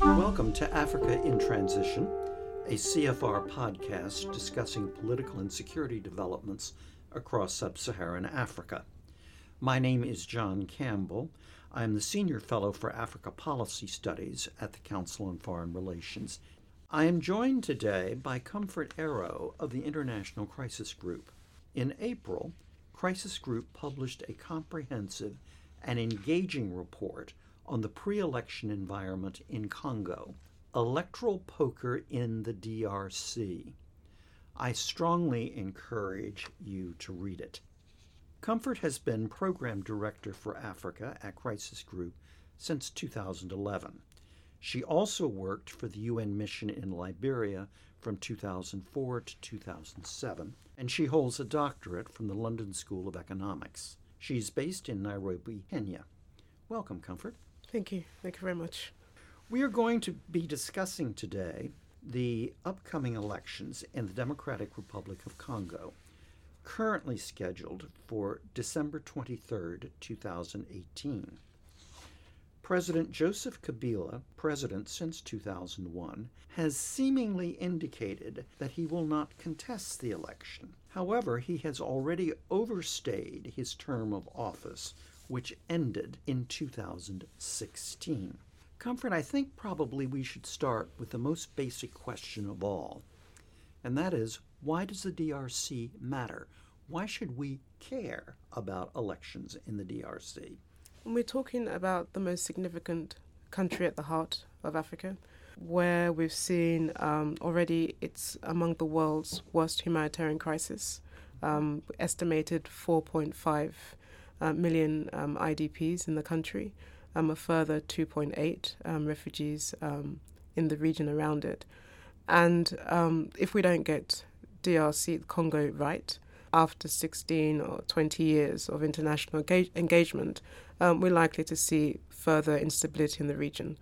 Welcome to Africa in Transition, a CFR podcast discussing political and security developments across sub Saharan Africa. My name is John Campbell. I am the Senior Fellow for Africa Policy Studies at the Council on Foreign Relations. I am joined today by Comfort Ero of the International Crisis Group. In April, Crisis Group published a comprehensive and engaging report on the pre election environment in Congo, Electoral Poker in the DRC. I strongly encourage you to read it. Comfort has been Program Director for Africa at Crisis Group since 2011. She also worked for the UN mission in Liberia from 2004 to 2007, and she holds a doctorate from the London School of Economics. She's based in Nairobi, Kenya. Welcome, Comfort. Thank you. Thank you very much. We are going to be discussing today the upcoming elections in the Democratic Republic of Congo currently scheduled for December 23, 2018. President Joseph Kabila, president since 2001, has seemingly indicated that he will not contest the election. However, he has already overstayed his term of office, which ended in 2016. Comfort, I think probably we should start with the most basic question of all, and that is why does the DRC matter? Why should we care about elections in the DRC? When we're talking about the most significant country at the heart of Africa, where we've seen um, already it's among the world's worst humanitarian crisis, um, estimated 4.5 uh, million um, IDPs in the country, um, a further 2.8 um, refugees in the region around it. And if we don't get DRC Congo right, after 16 or 20 years of international engagement, um, we're likely to see further instability in the region.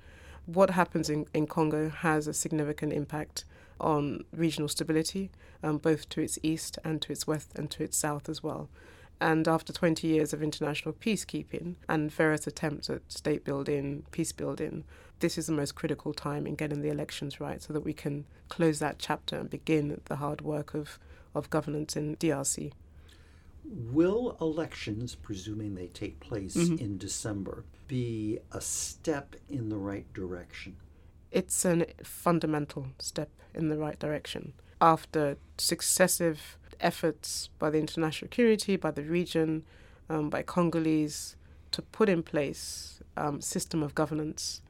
What happens in, in Congo has a significant impact on regional stability, um, both to its east and to its west and to its south as well. And after 20 years of international peacekeeping and various attempts at state building, peace building, this is the most critical time in getting the elections right so that we can close that chapter and begin the hard work of of governance in DRC. Will elections, presuming they take place mm-hmm. in December, be a step in the right direction? It's a fundamental step in the right direction. After successive efforts by the international community, by the region, um, by Congolese to put in place um, system of governance,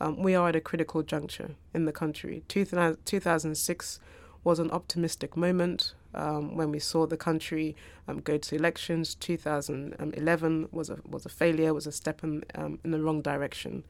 um, we are at a critical juncture in the country. 2006 was an optimistic moment um, when we saw the country um, go to elections. 2011 was a was a failure, was a step in um, in the wrong direction,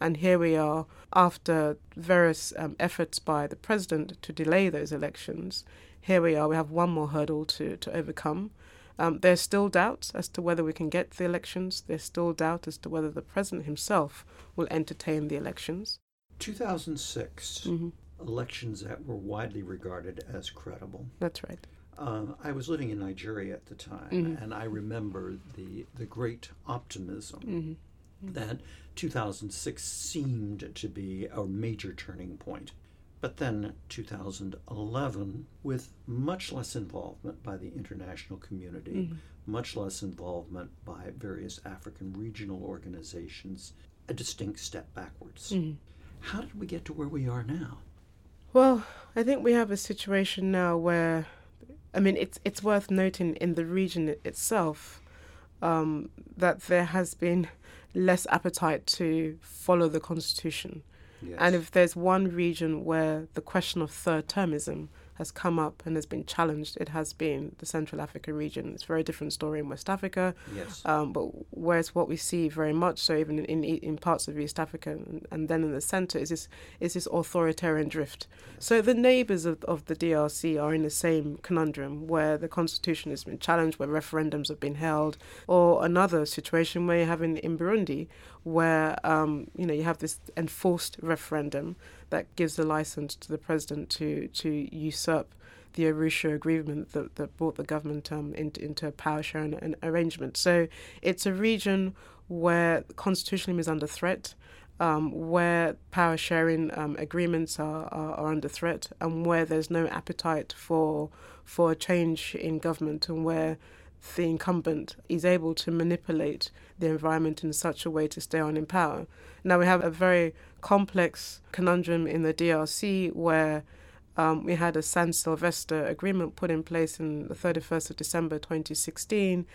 and here we are after various um, efforts by the president to delay those elections. Here we are. We have one more hurdle to to overcome. Um, there's still doubt as to whether we can get the elections. There's still doubt as to whether the president himself will entertain the elections. 2006. Mm-hmm elections that were widely regarded as credible. That's right. Uh, I was living in Nigeria at the time, mm-hmm. and I remember the the great optimism mm-hmm. mm-hmm. that 2006 seemed to be a major turning point. But then 2011, with much less involvement by the international community, mm-hmm. much less involvement by various African regional organizations, a distinct step backwards. Mm-hmm. How did we get to where we are now? Well, I think we have a situation now where, I mean, it's it's worth noting in the region itself um, that there has been less appetite to follow the constitution. Yes. And if there's one region where the question of third termism has come up and has been challenged, it has been the Central Africa region. It's a very different story in West Africa. Yes. Um, but whereas what we see very much so even in, in, in parts of East Africa and, and, then in the centre is this is this authoritarian drift. So the neighbours of, of the DRC are in the same conundrum where the constitution has been challenged, where referendums have been held, or another situation where you have in, in Burundi where um, you know you have this enforced referendum that gives the license to the president to to usurp the Arusha agreement that, that brought the government um, into, into a power sharing arrangement. So it's a region where constitutionalism is under threat um, where power sharing um, agreements are, are, are, under threat and where there's no appetite for for change in government and where the incumbent is able to manipulate the environment in such a way to stay on in power. Now we have a very complex conundrum in the DRC where um, we had a San Sylvester agreement put in place in the 31st of December 2016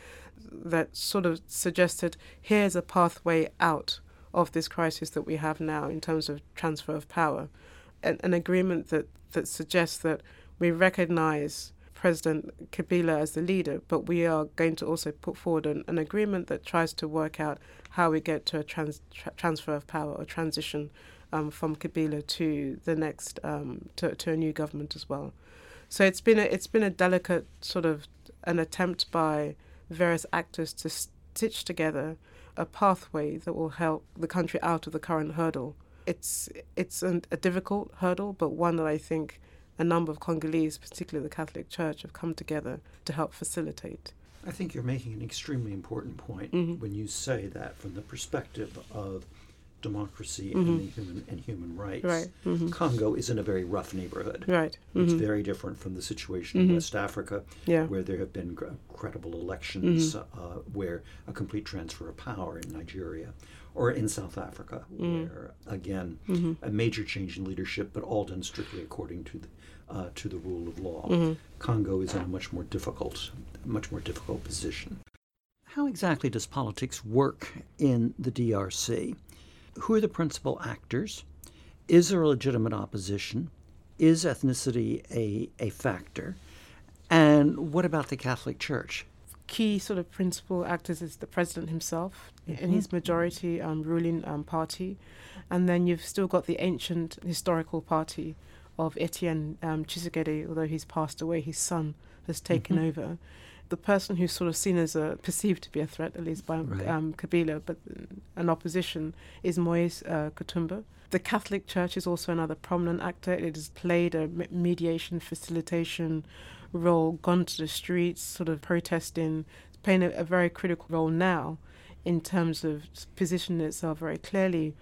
that sort of suggested here's a pathway out of this crisis that we have now in terms of transfer of power. An, an agreement that, that suggests that we recognize President Kabila as the leader, but we are going to also put forward an, an agreement that tries to work out how we get to a trans, tra- transfer of power or transition um, from Kabila to the next um, to, to a new government as well. So it's been a, it's been a delicate sort of an attempt by various actors to stitch together a pathway that will help the country out of the current hurdle. It's it's an, a difficult hurdle, but one that I think a number of Congolese, particularly the Catholic Church, have come together to help facilitate. I think you're making an extremely important point mm-hmm. when you say that from the perspective of democracy mm-hmm. and human and human rights. Right. Mm-hmm. Congo is in a very rough neighborhood. Right. It's mm-hmm. very different from the situation in mm-hmm. West Africa, yeah. where there have been credible elections, mm-hmm. uh, where a complete transfer of power in Nigeria, or in South Africa, where again a major change in leadership, but all done strictly according to the uh, to the rule of law. Congo is in a much more difficult, much more difficult position. How exactly does politics work in the DRC? Who are the principal actors? Is there a legitimate opposition? Is ethnicity a, a factor? And what about the Catholic Church? Key sort of principal actors is the president himself mm-hmm. and his majority um, ruling um, party. And then you've still got the ancient historical party of Etienne um, although he's passed away, his son has taken mm-hmm. over the person who's sort of seen as a perceived to be a threat, at least by right. um, Kabila, but an opposition is Moise uh. The Catholic Church is also another prominent actor. It has played a mediation, facilitation role, gone to the streets, sort of protesting, playing a, a very critical role now in terms of positioning itself very clearly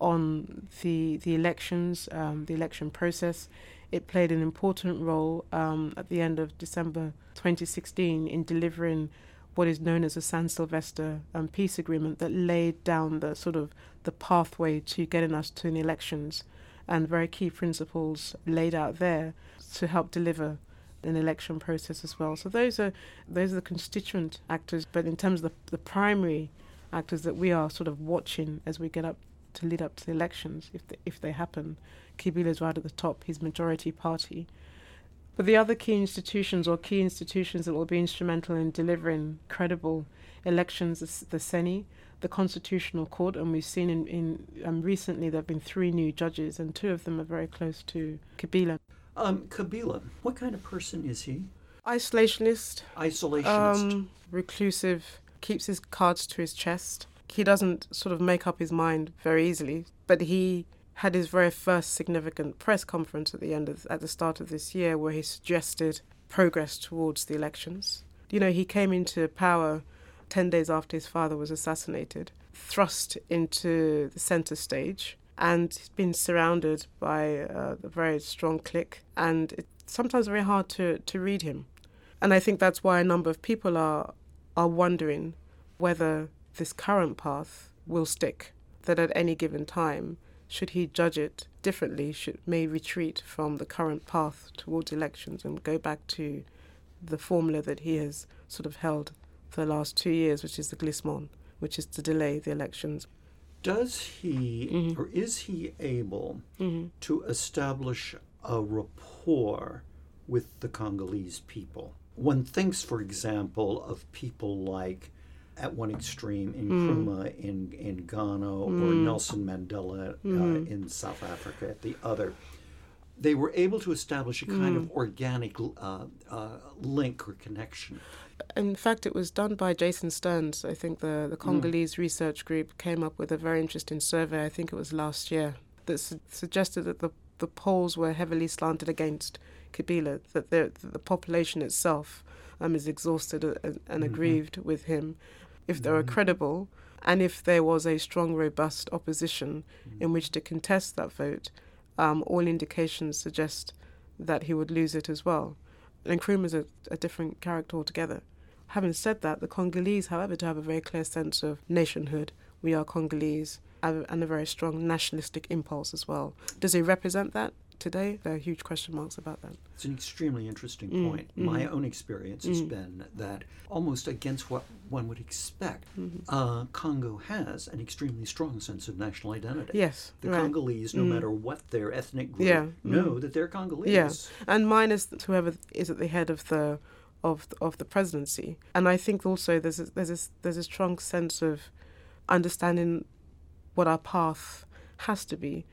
on the the elections, um, the election process. It played an important role um, at the end of December 2016 in delivering what is known as a San Sylvester um, peace agreement that laid down the sort of the pathway to getting us to an elections and very key principles laid out there to help deliver an election process as well. So those are those are the constituent actors, but in terms of the, the primary actors that we are sort of watching as we get up to lead up to the elections, if they, if they happen, is right at the top, his majority party. But the other key institutions or key institutions that will be instrumental in delivering credible elections, is the CENI, the Constitutional Court, and we've seen in, in um, recently there have been three new judges, and two of them are very close to Kabila. Um, Kabila, what kind of person is he? Isolationist. Isolationist. Um, reclusive, keeps his cards to his chest. He doesn't sort of make up his mind very easily, but he had his very first significant press conference at the end of at the start of this year where he suggested progress towards the elections. You know, he came into power 10 days after his father was assassinated, thrust into the center stage and he's been surrounded by uh, a very strong clique and it's sometimes very hard to, to read him. And I think that's why a number of people are are wondering whether this current path will stick, that at any given time should he judge it differently, should may retreat from the current path towards elections and go back to the formula that he has sort of held for the last two years, which is the glissement, which is to delay the elections. Does he mm-hmm. or is he able mm-hmm. to establish a rapport with the Congolese people? One thinks, for example, of people like at one extreme in mm. In, in Ghana mm. or Nelson Mandela uh, mm. in South Africa at the other. They were able to establish a kind of mm. organic uh, uh, link or connection. In fact, it was done by Jason Stearns. I think the, the mm. Congolese research group came up with a very interesting survey, I think it was last year, that su- suggested that the the polls were heavily slanted against Kabila, that the, the population itself um, is exhausted and, and mm-hmm. aggrieved with him. If they were mm-hmm. credible, and if there was a strong, robust opposition mm-hmm. in which to contest that vote, um, all indications suggest that he would lose it as well. And Nkrumah is a, a different character altogether. Having said that, the Congolese, however, do have a very clear sense of nationhood. We are Congolese, and a very strong nationalistic impulse as well. Does he represent that? Today, there are huge question marks about that. It's an extremely interesting mm, point. Mm, My own experience mm. has been that almost against what one would expect, mm-hmm. uh, Congo has an extremely strong sense of national identity. Yes. The right. Congolese, no mm. matter what their ethnic group, yeah. know mm. that they're Congolese. Yeah. And minus whoever is at the head of the of of the presidency. And I think also there's a, there's a, there's a strong sense of understanding what our path has to be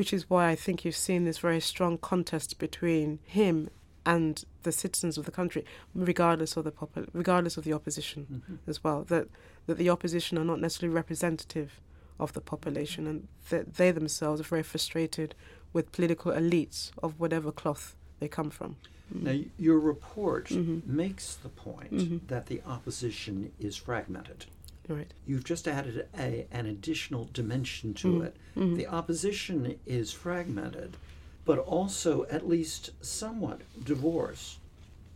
which is why I think you've seen this very strong contest between him and the citizens of the country, regardless of the popul- regardless of the opposition mm-hmm. as well. That that the opposition are not necessarily representative of the population, and that they themselves are very frustrated with political elites of whatever cloth they come from. Mm-hmm. Now, your report mm-hmm. makes the point mm-hmm. that the opposition is fragmented. Right. You've just added a, an additional dimension to mm-hmm. it. Mm-hmm. The opposition is fragmented, but also at least somewhat divorced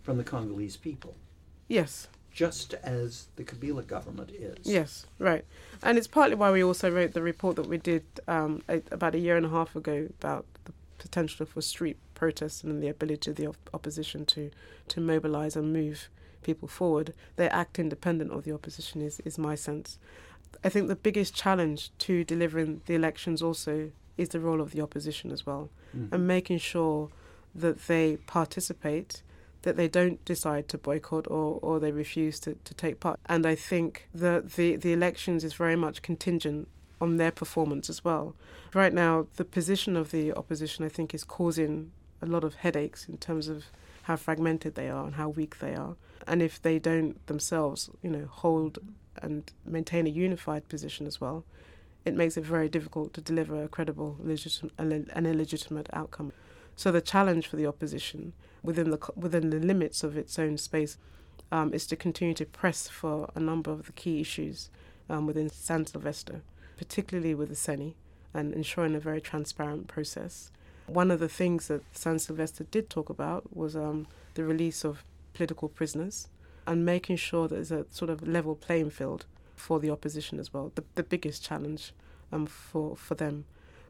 from the Congolese people. Yes. Just as the Kabila government is. Yes, right. And it's partly why we also wrote the report that we did um, a, about a year and a half ago about the potential for street protests and the ability of the op- opposition to, to mobilize and move people forward. They act independent of the opposition, is, is my sense. I think the biggest challenge to delivering the elections also is the role of the opposition as well, mm. and making sure that they participate, that they don't decide to boycott or, or they refuse to, to take part. And I think that the, the elections is very much contingent on their performance as well. Right now, the position of the opposition, I think, is causing a lot of headaches in terms of how fragmented they are and how weak they are. And if they don't themselves, you know, hold and maintain a unified position as well, it makes it very difficult to deliver a credible legit- an illegitimate outcome. So the challenge for the opposition within the within the limits of its own space um, is to continue to press for a number of the key issues um, within San Sylvester, particularly with the CENI, and ensuring a very transparent process. One of the things that San Sylvester did talk about was um, the release of political prisoners and making sure that there's a sort of level playing field for the opposition as well. The, the biggest challenge um, for, for them.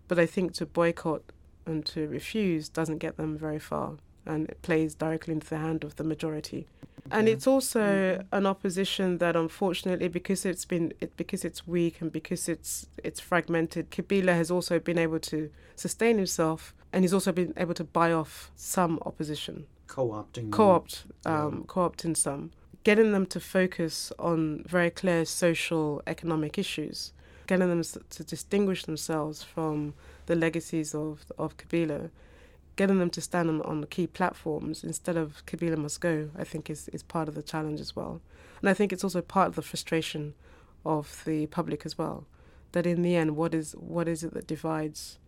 But I think to boycott and to refuse doesn't get them very far and it plays directly into the hand of the majority. And it's also mm-hmm. an opposition that, unfortunately, because it's been it, because it's weak and because it's it's fragmented, Kabila has also been able to sustain himself, and he's also been able to buy off some opposition, co-opting, co-opt, um, yeah. co-opting some, getting them to focus on very clear social economic issues, getting them to distinguish themselves from the legacies of of Kabila getting them to stand on, on key platforms instead of Kabila must go, I think is, is part of the challenge as well. And I think it's also part of the frustration of the public as well. That in the end, what is what is it that divides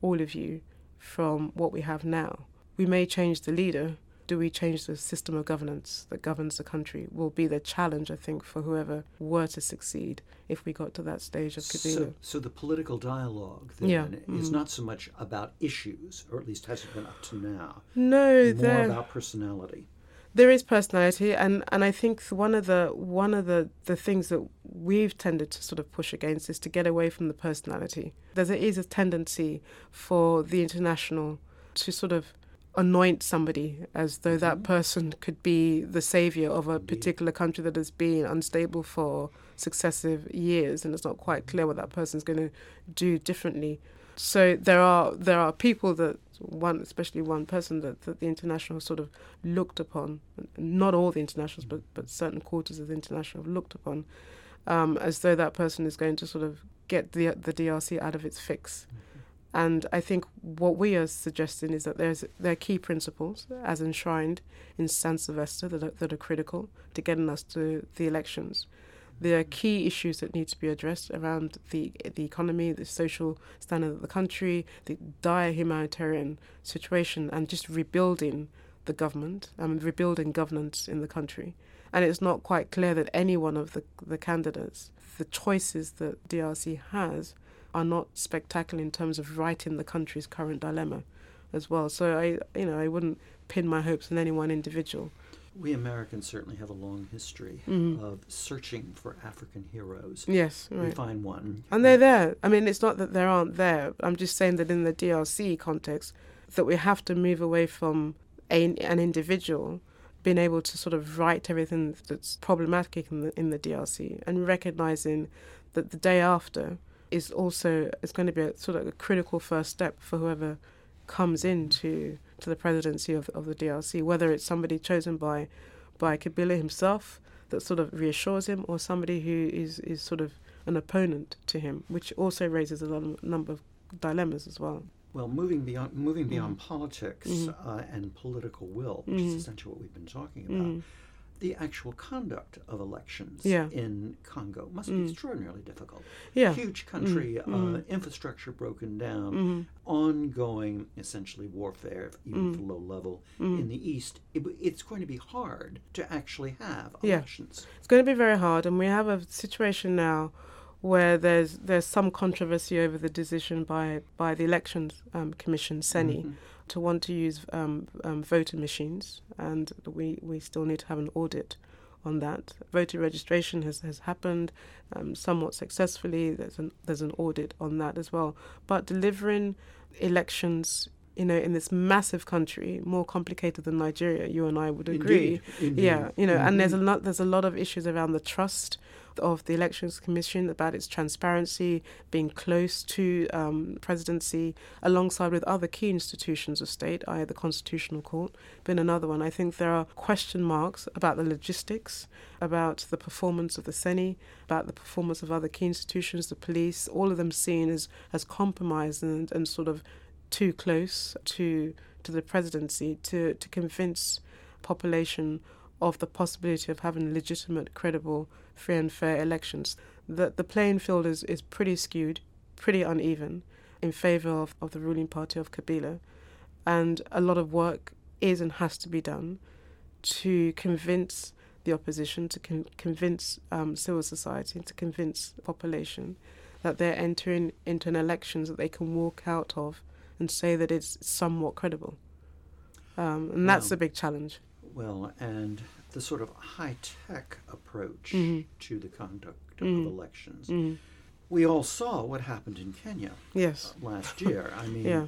all of you from what we have now? We may change the leader, do we change the system of governance that governs the country will be the challenge, I think, for whoever were to succeed if we got to that stage of Kabila. So, so the political dialogue then yeah. is mm. not so much about issues, or at least hasn't been up to now. No, more about personality. There is personality, and, and I think one of the one of the, the things that we've tended to sort of push against is to get away from the personality. There is a tendency for the international to sort of anoint somebody as though that mm-hmm. person could be the savior of a particular country that has been unstable for successive years and it's not quite clear what that person's going to do differently so there are there are people that one especially one person that, that the international sort of looked upon not all the internationals but but certain quarters of the international have looked upon um, as though that person is going to sort of get the the DRC out of its fix mm-hmm. And I think what we are suggesting is that there's there are key principles as enshrined in San Sylvester that are, that are critical to getting us to the elections. There are key issues that need to be addressed around the the economy, the social standard of the country, the dire humanitarian situation, and just rebuilding the government and rebuilding governance in the country. And it's not quite clear that any one of the, the candidates, the choices that DRC has, are not spectacular in terms of righting the country's current dilemma as well. So I, you know, I wouldn't pin my hopes on any one individual. We Americans certainly have a long history Mhm. of searching for African heroes. Yes, We find one. And they're there. I mean, it's not that there aren't there. I'm just saying that in the DRC context, that we have to move away from a, an individual being able to sort of right everything that's problematic in the in the DRC and recognizing that the day after is also is going to be a sort of a critical first step for whoever comes into to the presidency of, of the DRC, whether it's somebody chosen by by Kabila himself that sort of reassures him, or somebody who is, is sort of an opponent to him, which also raises a number of dilemmas as well. Well, moving beyond moving beyond Mm. politics Mhm. uh, and political will, which is Mhm. essentially what we've been talking about, Mm. the actual conduct of elections Yeah. in Congo must be Mm. extraordinarily difficult. Yeah. Huge country, Mm. Uh, Mm. infrastructure broken down, Mm. ongoing, essentially warfare, even Mm. low level Mm. in the east. It, it's going to be hard to actually have Yeah. elections. It's going to be very hard, and we have a situation now where there's there's some controversy over the decision by by the elections um, commission, CENI, Mhm. to want to use um, um, voter machines, and we, we still need to have an audit on that. Voter registration has, has happened um, somewhat successfully. There's an there's an audit on that as well. But delivering elections, you know, in this massive country, more complicated than Nigeria, you and I would agree. Indeed, indeed. Yeah, you know, and there's a Mhm. lot there's a lot of issues around the trust of the elections commission about its transparency, being close to um, presidency, alongside with other key institutions of state, i.e. the constitutional court, been another one. I think there are question marks about the logistics, about the performance of the CENI, about the performance of other key institutions, the police, all of them seen as as compromised and, and sort of too close to to the presidency to to convince population of the possibility of having legitimate, credible, free and fair elections. The the playing field is, is pretty skewed, pretty uneven in favour of, of the ruling party of Kabila. And a lot of work is and has to be done to convince the opposition, to con- convince um, civil society, to convince the population that they're entering into an elections that they can walk out of and say that it's somewhat credible. Um, and that's a big challenge. Well, and the sort of high tech approach Mhm. to the conduct Mhm. of elections. Mm. We all saw what happened in Kenya Yes. uh, last year. I mean, Yeah.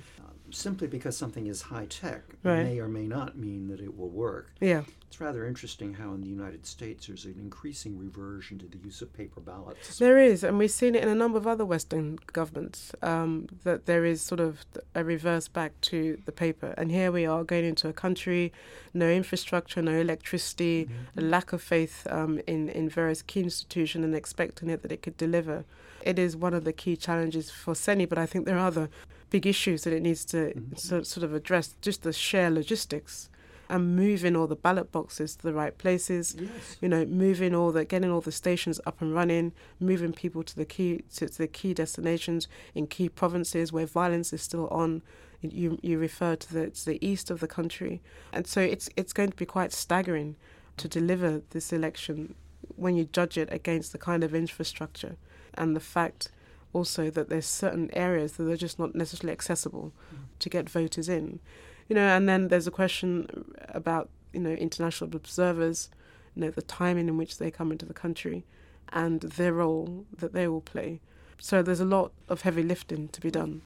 Simply because something is high tech Right. may or may not mean that it will work. Yeah. It's rather interesting how in the United States there's an increasing reversion to the use of paper ballots. There is, and we've seen it in a number of other Western governments, um, that there is sort of a reverse back to the paper. And here we are going into a country, no infrastructure, no electricity, a lack of faith um, in, in various key institutions and expecting it that it could deliver. It is one of the key challenges for CENI, but I think there are other big issues that it needs to Mhm. sort, sort of address, just the sheer logistics and moving all the ballot boxes to the right places Yes. you know, moving all the getting all the stations up and running, moving people to the key to, to the key destinations in key provinces where violence is still on. You you refer to the to the east of the country, and so it's it's going to be quite staggering to deliver this election when you judge it against the kind of infrastructure and the fact also that there's certain areas that are just not necessarily accessible mm-hmm. to get voters in. You know and then there's a question about you know international observers you know the timing in which they come into the country and their role that they will play. So there's a lot of heavy lifting to be done.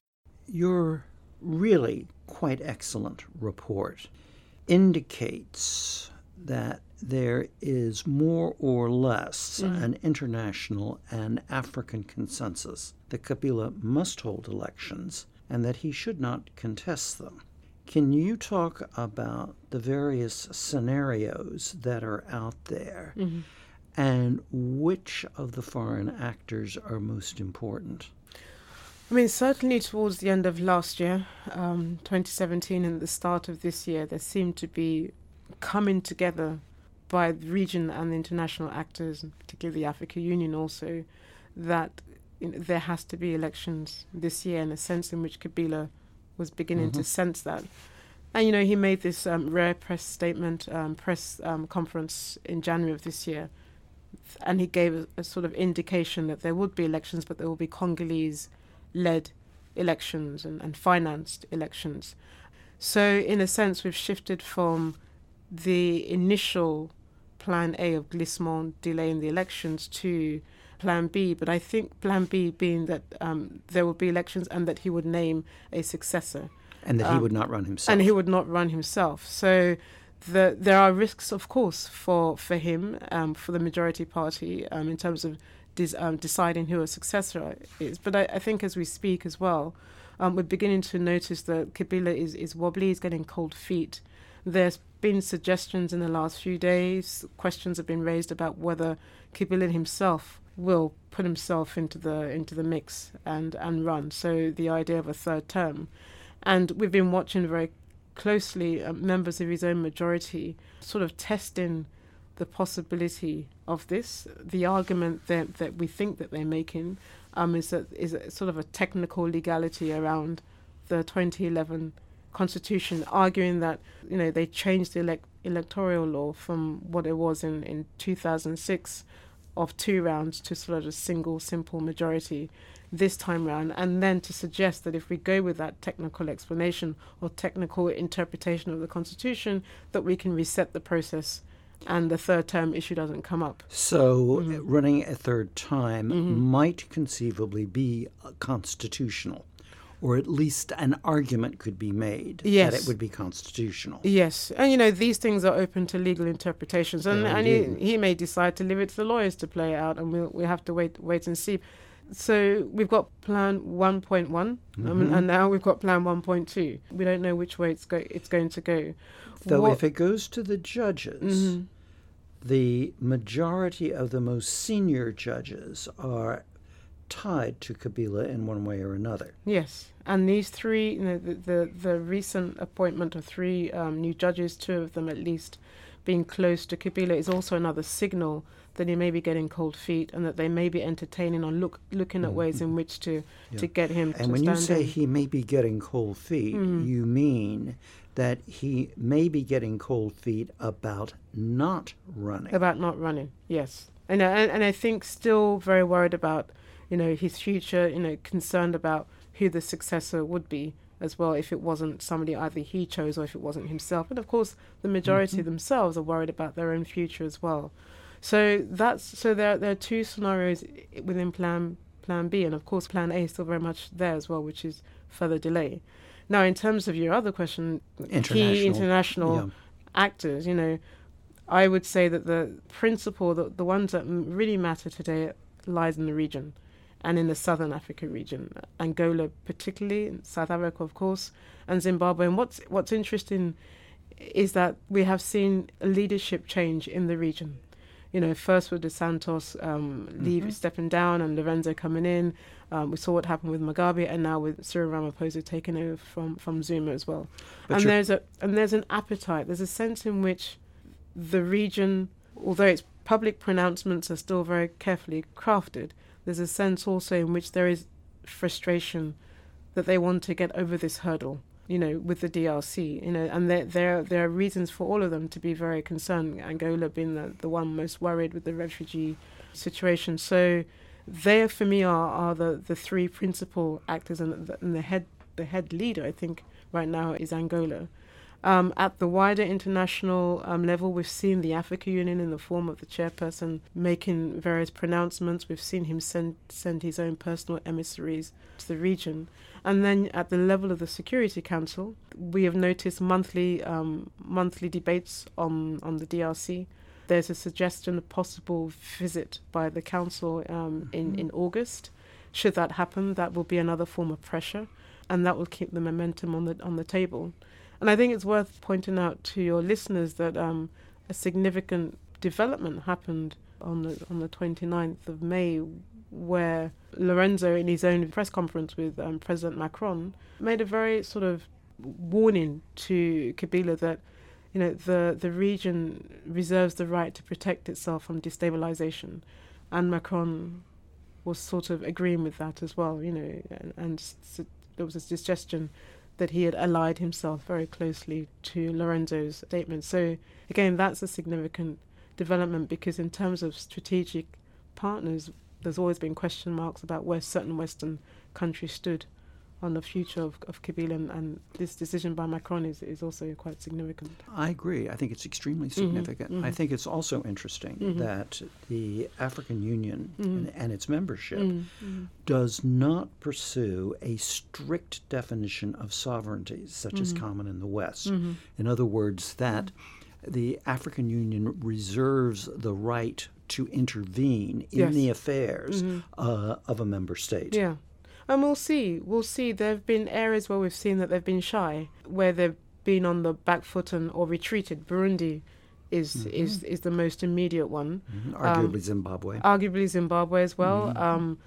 Your really quite excellent report indicates that there is more or less Mhm. an international and African consensus that Kabila must hold elections and that he should not contest them. Can you talk about the various scenarios that are out there mm-hmm. and which of the foreign actors are most important? I mean, certainly towards the end of last year, um, 2017, and the start of this year, there seemed to be coming together by the region and the international actors, particularly the Africa Union also, that you know, there has to be elections this year in a sense in which Kabila was beginning mm-hmm. to sense that. And, you know, he made this um, rare press statement, um, press um, conference in January of this year, and he gave a, a, sort of indication that there would be elections, but there will be Congolese led elections and, and financed elections. So, in a sense, we've shifted from the initial plan A of Glissement delaying the elections to plan B. But I think plan B being that um, there will be elections and that he would name a successor. And that um, he would not run himself. And he would not run himself. So the, there are risks, of course, for, for him, um, for the majority party, um, in terms of um, deciding who a successor is. But I, I think as we speak as well, um, we're beginning to notice that Kabila is, is wobbly, he's getting cold feet. There's been suggestions in the last few days, questions have been raised about whether Kabila himself will put himself into the into the mix and, and run. So the idea of a third term. And we've been watching very closely uh, members of his own majority sort of testing the possibility of this. The argument that, that we think that they're making um, is that is sort of a technical legality around the 2011 constitution, arguing that you know they changed the elect- electoral law from what it was in, in 2006 of two rounds to sort of a single simple majority this time round, and then to suggest that if we go with that technical explanation or technical interpretation of the constitution, that we can reset the process and the third term issue doesn't come up. So, mm-hmm. running a third time mm-hmm. might conceivably be constitutional, or at least an argument could be made yes. that it would be constitutional. Yes, and you know these things are open to legal interpretations, and, and he, he, may decide to leave it to the lawyers to play it out, and we'll we have to wait wait and see. So we've got Plan 1.1, mm-hmm. um, and now we've got Plan 1.2. We don't know which way it's go it's going to go. Though what, if it goes to the judges, mm-hmm. the majority of the most senior judges are tied to Kabila in one way or another. Yes, and these three, you know, the the, the recent appointment of three um, new judges, two of them at least, being close to Kabila is also another signal that he may be getting cold feet and that they may be entertaining or look looking at mm-hmm. ways in which to yeah. to get him. And when you say in. he may be getting cold feet, mm. you mean that he may be getting cold feet about not running. About not running, yes. And, and, and I think still very worried about, you know, his future, you know, concerned about who the successor would be as well if it wasn't somebody either he chose or if it wasn't himself. And of course, the majority mm-hmm. themselves are worried about their own future as well. So that's so there there are two scenarios within plan plan B, and of course plan A is still very much there as well, which is further delay. Now, in terms of your other question, international, key international yeah. actors, you know, I would say that the principle, the, the ones that really matter today, lies in the region and in the southern Africa region, Angola particularly, South Africa, of course, and Zimbabwe. And what's what's interesting is that we have seen a leadership change in the region. You know, first with Dos Santos um, leave mm-hmm. stepping down and Lourenço coming in, um, we saw what happened with Mugabe, and now with Cyril Ramaphosa taking over from, from Zuma as well. But and there's a and there's an appetite. There's a sense in which the region, although its public pronouncements are still very carefully crafted, there's a sense also in which there is frustration that they want to get over this hurdle. You know, with the DRC, you know, and there there there are reasons for all of them to be very concerned. Angola being the, the one most worried with the refugee situation. So they for me are, are the, the three principal actors and the, and the head the head leader I think right now is Angola. Um, at the wider international um, level, we've seen the Africa Union in the form of the chairperson making various pronouncements. We've seen him send, send his own personal emissaries to the region. And then at the level of the Security Council, we have noticed monthly um, monthly debates on, on the DRC there's a suggestion, of possible visit by the council um, mm-hmm. in, in August. Should that happen, that will be another form of pressure, and that will keep the momentum on the on the table. And I think it's worth pointing out to your listeners that um, a significant development happened on the on the 29th of May, where Lourenço, in his own press conference with um, President Macron, made a very sort of warning to Kabila that you know, the, the region reserves the right to protect itself from destabilization. And Macron was sort of agreeing with that as well, you know, and, and there was a suggestion that he had allied himself very closely to Lourenço's statement. So, again, that's a significant development because, in terms of strategic partners, there's always been question marks about where certain Western countries stood on the future of, of Kabila, and, and this decision by Macron is, is also quite significant. I agree. I think it's extremely significant. I mhm. think it's also interesting Mhm. that the African Union Mhm. and, and its membership Mm, mm, does not pursue a strict definition of sovereignty, such as Mhm. common in the West. In other words, that the African Union reserves the right to intervene in Yes. the affairs uh, of a member state. Yeah. And we'll see. We'll see. There have been areas where we've seen that they've been shy, where they've been on the back foot and or retreated. Burundi is is is the most immediate one. Mhm. Arguably Zimbabwe. Arguably Zimbabwe as well. Um,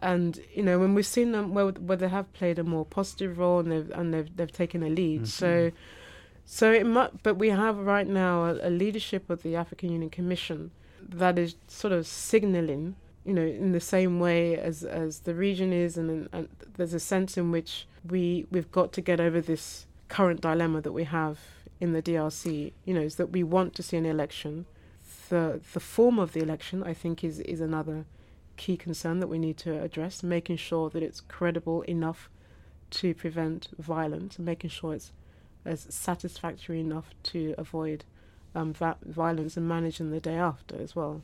and you know when we've seen them where where they have played a more positive role and they've and they've they've taken a lead. So so it might, but we have right now a, a leadership of the African Union Commission that is sort of signalling, you know, in the same way as as the region is, and, and there's a sense in which we we've got to get over this current dilemma that we have in the DRC. You know, is that we want to see an election. The the form of the election, I think, is is another key concern that we need to address, making sure that it's credible enough to prevent violence, making sure it's as satisfactory enough to avoid um, va- violence and managing the day after as well.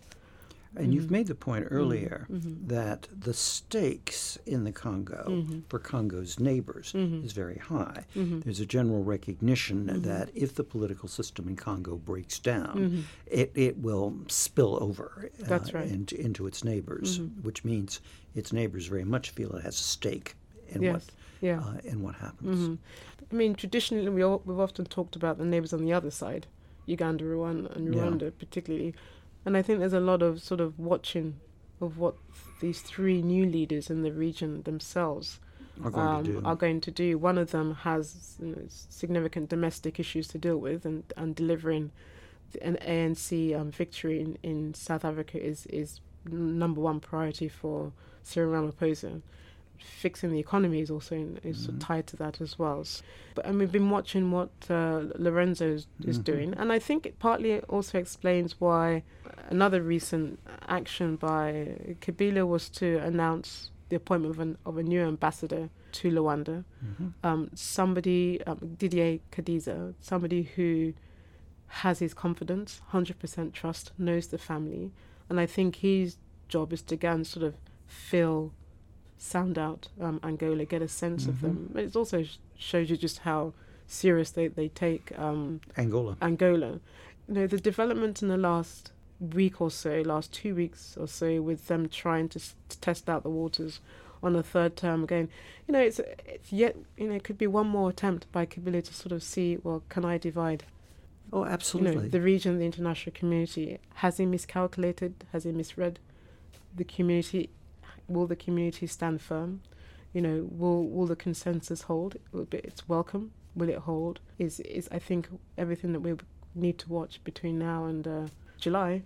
And you've Mhm. made the point earlier Mhm. that the stakes in the Congo Mhm. for Congo's neighbors Mhm. is very high. Mhm. There's a general recognition that if the political system in Congo breaks down, it, it will spill over uh, That's right. into, into its neighbors, which means its neighbors very much feel it has a stake in Yes. Yeah. what uh, in what happens. I mean, traditionally, we all, we've often talked about the neighbours on the other side, Uganda, Rwanda, and Yeah. Rwanda particularly. And I think there's a lot of sort of watching of what these three new leaders in the region themselves Are going um, to do. are going to do. One of them has you know, significant domestic issues to deal with, and, and delivering an ANC um, victory in, in South Africa is, is number one priority for Cyril Ramaphosa. Fixing the economy is also in, is Mhm. tied to that as well. S- But and we've been watching what uh, Lourenço is, is Mhm. doing, and I think it partly also explains why another recent action by Kabila was to announce the appointment of, an, of a new ambassador to Luanda. Mhm. Um, somebody, um, Didier Kadiza, somebody who has his confidence, 100% trust, knows the family. And I think his job is to go and sort of feel, sound out um, Angola, get a sense of Mhm. them. But it also sh- shows you just how serious they, they take um, Angola. Angola. You know, the development in the last week or so, last two weeks or so, with them trying to, s- to test out the waters on a third term again. You know, it's it's yet you know it could be one more attempt by Kabila to sort of see well, can I divide Oh, you absolutely. know the region, the international community? Has he miscalculated? Has he misread the community? Will the community stand firm? You know, will will the consensus hold? It's welcome. Will it hold? Is is I think everything that we need to watch between now and uh, July,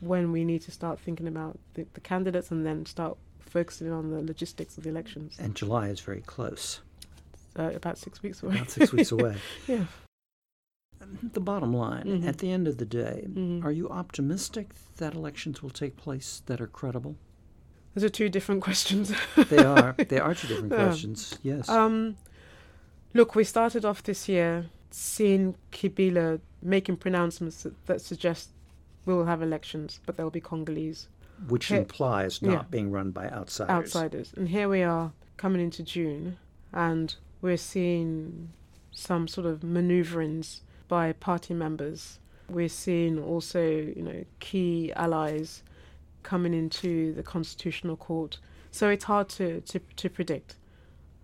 when we need to start thinking about the, the candidates and then start focusing on the logistics of the elections. and July is very close, Uh, about six weeks away. about six weeks away. Yeah. The bottom line, Mhm. at the end of the day, Mhm. are you optimistic that elections will take place that are credible? Those are two different questions. They are. they are two different Yeah. questions. Yes. Um, look, we started off this year seeing Kabila making pronouncements that, that suggest we will have elections, but they'll be Congolese Which he- implies not yeah. being run by outsiders. outsiders. And here we are coming into June, and we're seeing some sort of maneuverings by party members. We're seeing also, you know, key allies coming into the constitutional court. So it's hard to, to, to predict.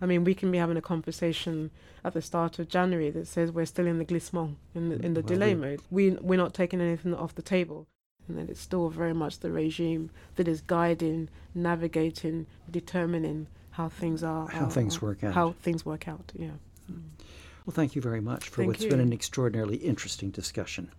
I mean, we can be having a conversation at the start of January that says we're still in the glissement, in the, in the mm, Well, delay we- mode. We, we're not taking anything off the table. And that it's still very much the regime that is guiding, navigating, determining how things are. How things work out. How things work out, yeah. Well, thank you very much for Thank what's you. been an extraordinarily interesting discussion.